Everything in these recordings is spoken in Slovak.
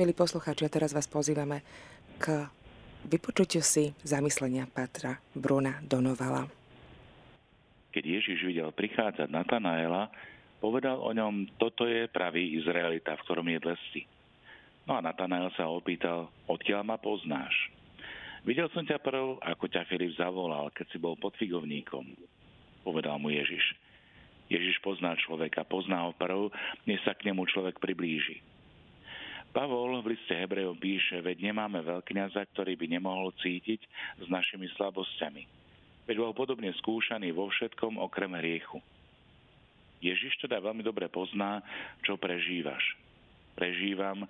Milí poslucháči, a teraz vás pozývame k vypočutiu si zamyslenia Patra Bruna Donovala. Keď Ježiš videl prichádzať Natanaela, povedal o ňom, toto je pravý Izraelita, v ktorom je dlesti. No a Natanael sa opýtal, odkiaľ ma poznáš? Videl som ťa prv, ako ťa Filip zavolal, keď si bol pod figovníkom. Povedal mu Ježiš. Ježiš pozná človeka, pozná ho prv, než sa k nemu človek priblíži. Pavol v liste Hebrejov píše, veď nemáme veľkňaza, ktorý by nemohol cítiť s našimi slabosťami. Veď bol podobne skúšaný vo všetkom okrem hriechu. Ježiš teda veľmi dobre pozná, čo prežívaš. Prežívam,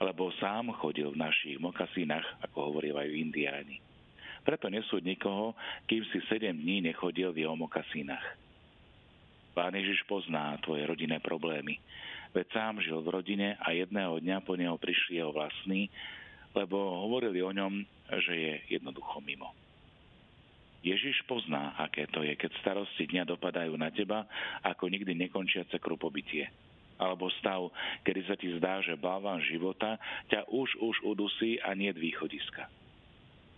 lebo sám chodil v našich mokasínach, ako hovorívajú indiáni. Preto nesúď nikoho, kým si sedem dní nechodil v jeho mokasínach. Pán Ježiš pozná tvoje rodinné problémy veď sám žil v rodine a jedného dňa po neho prišli jeho vlastní, lebo hovorili o ňom, že je jednoducho mimo. Ježiš pozná, aké to je, keď starosti dňa dopadajú na teba ako nikdy nekončiace krupobytie. Alebo stav, kedy sa ti zdá, že balván života ťa už už udusí a nie východiska.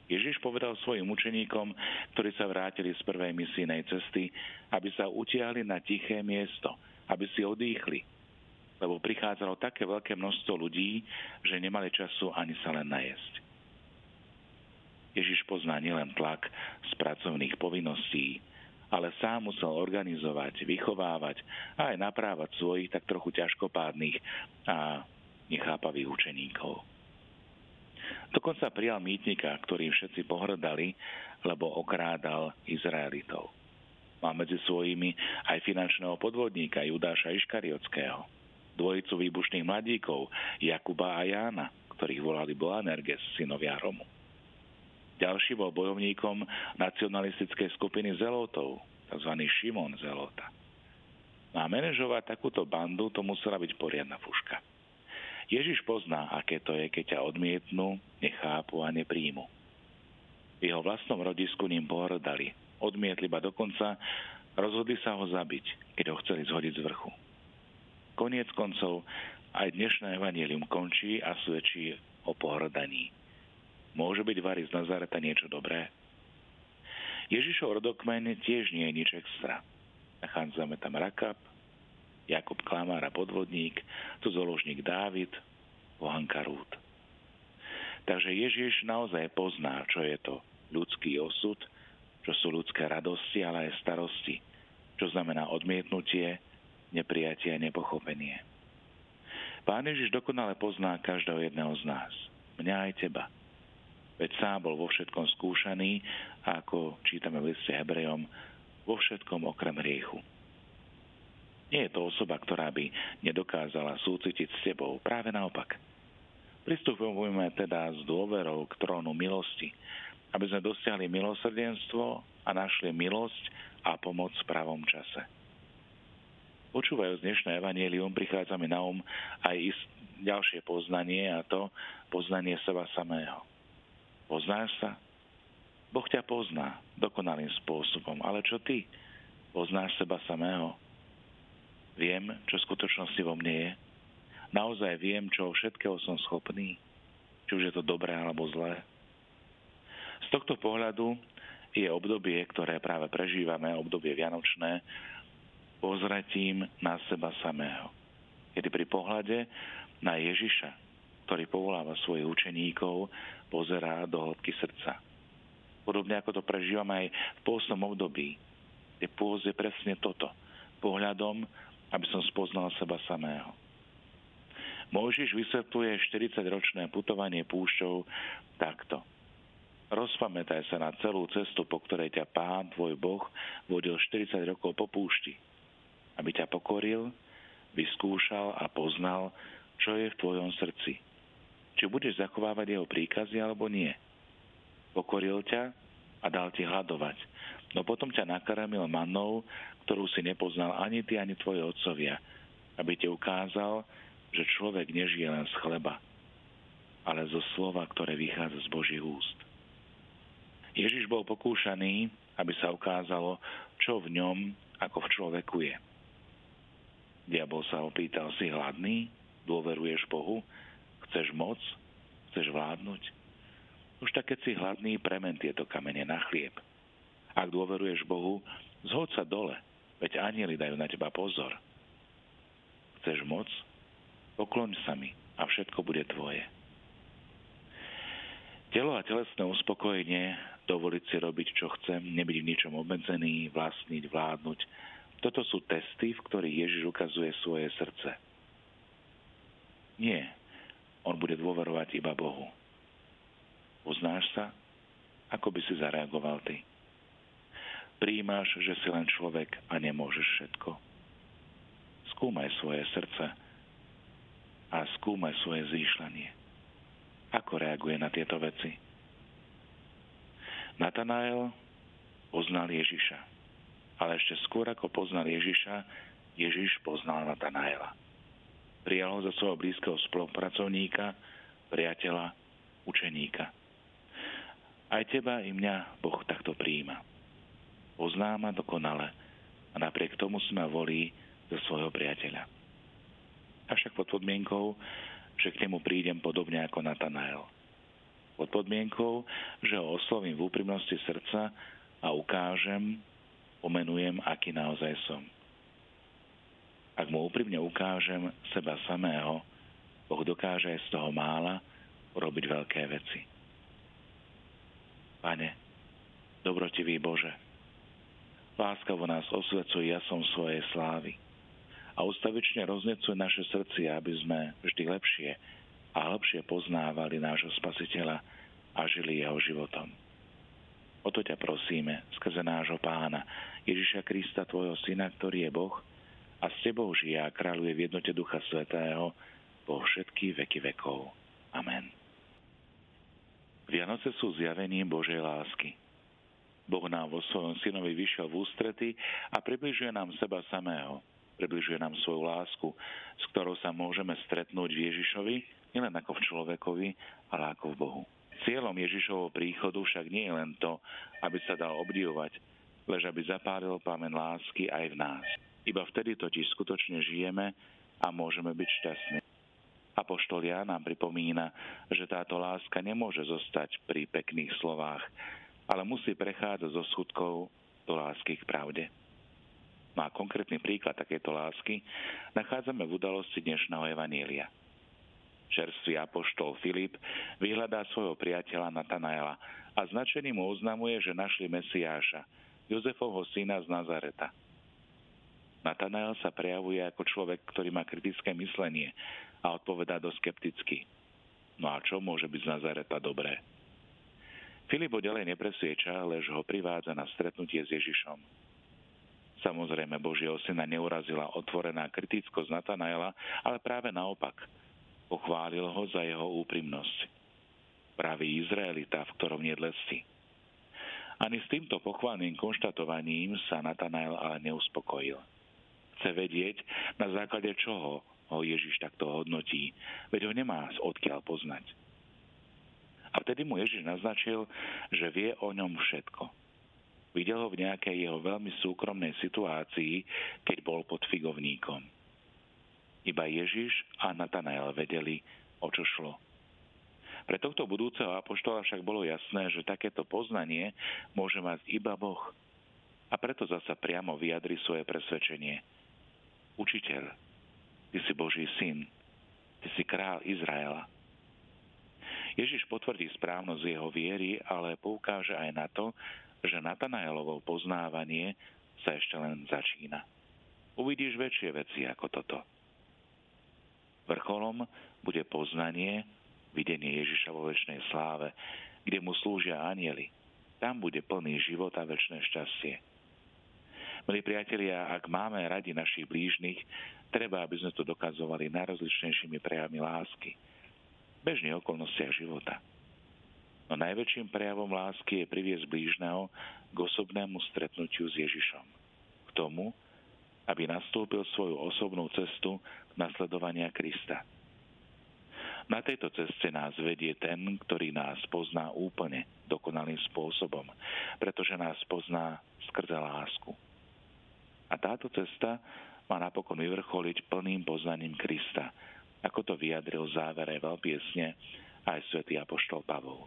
Ježiš povedal svojim učeníkom, ktorí sa vrátili z prvej misijnej cesty, aby sa utiahli na tiché miesto, aby si odýchli, lebo prichádzalo také veľké množstvo ľudí, že nemali času ani sa len najesť. Ježiš pozná nielen tlak z pracovných povinností, ale sám musel organizovať, vychovávať a aj naprávať svojich tak trochu ťažkopádnych a nechápavých učeníkov. Dokonca prijal mýtnika, ktorým všetci pohrdali, lebo okrádal Izraelitov. Má medzi svojimi aj finančného podvodníka Judáša Iškariotského dvojicu výbušných mladíkov Jakuba a Jána, ktorých volali Boanerges, synovia Romu. Ďalší bol bojovníkom nacionalistickej skupiny Zelotov, tzv. Šimon Zelota. No a manažovať takúto bandu to musela byť poriadna fuška. Ježiš pozná, aké to je, keď ťa odmietnú, nechápu a nepríjmu. V jeho vlastnom rodisku ním pohrdali. Odmietli ba dokonca, rozhodli sa ho zabiť, keď ho chceli zhodiť z vrchu. Koniec koncov aj dnešné evanílium končí a svedčí o pohrdaní. Môže byť Vary z Nazareta niečo dobré? Ježišov rodokmen tiež nie je nič extra. Nachádzame tam Rakab, Jakub Klamár a podvodník, zoložník Dávid, pohanka Rút. Takže Ježiš naozaj pozná, čo je to ľudský osud, čo sú ľudské radosti, ale aj starosti, čo znamená odmietnutie, neprijatie a nepochopenie. Pán Ježiš dokonale pozná každého jedného z nás. Mňa aj teba. Veď sám bol vo všetkom skúšaný ako čítame v liste Hebrejom, vo všetkom okrem riechu. Nie je to osoba, ktorá by nedokázala súcitiť s tebou, práve naopak. Pristupujeme teda s dôverou k trónu milosti, aby sme dosiahli milosrdenstvo a našli milosť a pomoc v pravom čase. Počúvajúc dnešné evanielium, prichádza mi na um aj ďalšie poznanie a to poznanie seba samého. Poznáš sa? Boh ťa pozná dokonalým spôsobom, ale čo ty? Poznáš seba samého? Viem, čo v skutočnosti vo mne je? Naozaj viem, čo všetkého som schopný? Či už je to dobré alebo zlé? Z tohto pohľadu je obdobie, ktoré práve prežívame, obdobie vianočné, pozretím na seba samého. Kedy pri pohľade na Ježiša, ktorý povoláva svojich učeníkov, pozerá do hĺbky srdca. Podobne ako to prežívam aj v pôstnom období, kde pôz je presne toto, pohľadom, aby som spoznal seba samého. Mojžiš vysvetľuje 40-ročné putovanie púšťou takto. Rozpamätaj sa na celú cestu, po ktorej ťa pán, tvoj Boh, vodil 40 rokov po púšti aby ťa pokoril, vyskúšal a poznal, čo je v tvojom srdci. Či budeš zachovávať jeho príkazy alebo nie. Pokoril ťa a dal ti hľadovať, no potom ťa nakarmil mannou, ktorú si nepoznal ani ty, ani tvoje otcovia, aby ti ukázal, že človek nežije len z chleba, ale zo slova, ktoré vychádza z Božích úst. Ježiš bol pokúšaný, aby sa ukázalo, čo v ňom ako v človeku je. Diabol sa opýtal, si hladný? Dôveruješ Bohu? Chceš moc? Chceš vládnuť? Už tak keď si hladný, premen tieto kamene na chlieb. Ak dôveruješ Bohu, zhod sa dole, veď anieli dajú na teba pozor. Chceš moc? Pokloň sa mi a všetko bude tvoje. Telo a telesné uspokojenie, dovoliť si robiť, čo chcem, nebyť v ničom obmedzený, vlastniť, vládnuť, toto sú testy, v ktorých Ježiš ukazuje svoje srdce. Nie, on bude dôverovať iba Bohu. Uznáš sa? Ako by si zareagoval ty? Príjmaš, že si len človek a nemôžeš všetko? Skúmaj svoje srdce a skúmaj svoje zýšľanie. Ako reaguje na tieto veci? Natanael poznal Ježiša. Ale ešte skôr ako poznal Ježiša, Ježiš poznal Natanaela. Prijal ho za svojho blízkeho spolupracovníka, priateľa, učeníka. Aj teba i mňa Boh takto príjima. Pozná ma dokonale a napriek tomu ma volí za svojho priateľa. Avšak pod podmienkou, že k nemu prídem podobne ako Natanael. Pod podmienkou, že ho oslovím v úprimnosti srdca a ukážem, pomenujem, aký naozaj som. Ak mu úprimne ukážem seba samého, Boh dokáže z toho mála urobiť veľké veci. Pane, dobrotivý Bože, láskavo nás osvecuj jasom svojej slávy a ustavične roznecuj naše srdcia, aby sme vždy lepšie a lepšie poznávali nášho spasiteľa a žili jeho životom. O to ťa prosíme skrze nášho pána Ježiša Krista, tvojho syna, ktorý je Boh a s tebou žije a kráľuje v jednote Ducha Svetého po všetky veky vekov. Amen. Vianoce sú zjavením Božej lásky. Boh nám vo svojom synovi vyšiel v ústrety a približuje nám seba samého. Približuje nám svoju lásku, s ktorou sa môžeme stretnúť v Ježišovi, nielen ako v človekovi, ale ako v Bohu. Cieľom Ježišovho príchodu však nie je len to, aby sa dal obdivovať, lež aby zapálil plamen lásky aj v nás. Iba vtedy totiž skutočne žijeme a môžeme byť šťastní. Apoštol Ján nám pripomína, že táto láska nemôže zostať pri pekných slovách, ale musí prechádzať zo skutkov do lásky k pravde. No a konkrétny príklad takéto lásky nachádzame v udalosti dnešného Evanília. Čerstvý apoštol Filip vyhľadá svojho priateľa Natanaela a značený mu oznamuje, že našli Mesiáša, Jozefovho syna z Nazareta. Natanael sa prejavuje ako človek, ktorý má kritické myslenie a odpovedá do skepticky. No a čo môže byť z Nazareta dobré? Filip ho ďalej nepresvieča, lež ho privádza na stretnutie s Ježišom. Samozrejme, Božieho syna neurazila otvorená kritickosť Natanaela, ale práve naopak. Pochválil ho za jeho úprimnosť. Pravý Izraelita, v ktorom nie lesti. Ani s týmto pochválnym konštatovaním sa Natanael ale neuspokojil. Chce vedieť, na základe čoho ho Ježiš takto hodnotí, veď ho nemá odkiaľ poznať. A vtedy mu Ježiš naznačil, že vie o ňom všetko. Videl ho v nejakej jeho veľmi súkromnej situácii, keď bol pod figovníkom. Iba Ježiš a Natanael vedeli, o čo šlo. Pre tohto budúceho apoštola však bolo jasné, že takéto poznanie môže mať iba Boh. A preto zasa priamo vyjadri svoje presvedčenie. Učiteľ, Ty si Boží syn, Ty si král Izraela. Ježiš potvrdí správnosť jeho viery, ale poukáže aj na to, že Natanaelovo poznávanie sa ešte len začína. Uvidíš väčšie veci ako toto. Vrcholom bude poznanie, videnie Ježiša vo väčšnej sláve, kde mu slúžia anieli. Tam bude plný život a väčšie šťastie. Milí priatelia, ak máme radi našich blížnych, treba, aby sme to dokazovali najrozličnejšími prejavmi lásky. Bežných okolnostiach života. No najväčším prejavom lásky je priviesť blížneho k osobnému stretnutiu s Ježišom. K tomu, aby nastúpil svoju osobnú cestu nasledovania Krista. Na tejto ceste nás vedie ten, ktorý nás pozná úplne, dokonalým spôsobom, pretože nás pozná skrze lásku. A táto cesta má napokon vyvrcholiť plným poznaním Krista, ako to vyjadril závere veľpiesne aj svätý Apoštol Pavol.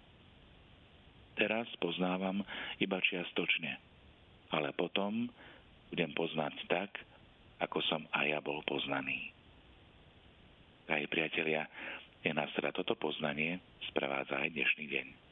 Teraz poznávam iba čiastočne, ale potom budem poznať tak, ako som aj ja bol poznaný. Drahí priatelia, je nás teda toto poznanie sprevádza aj dnešný deň.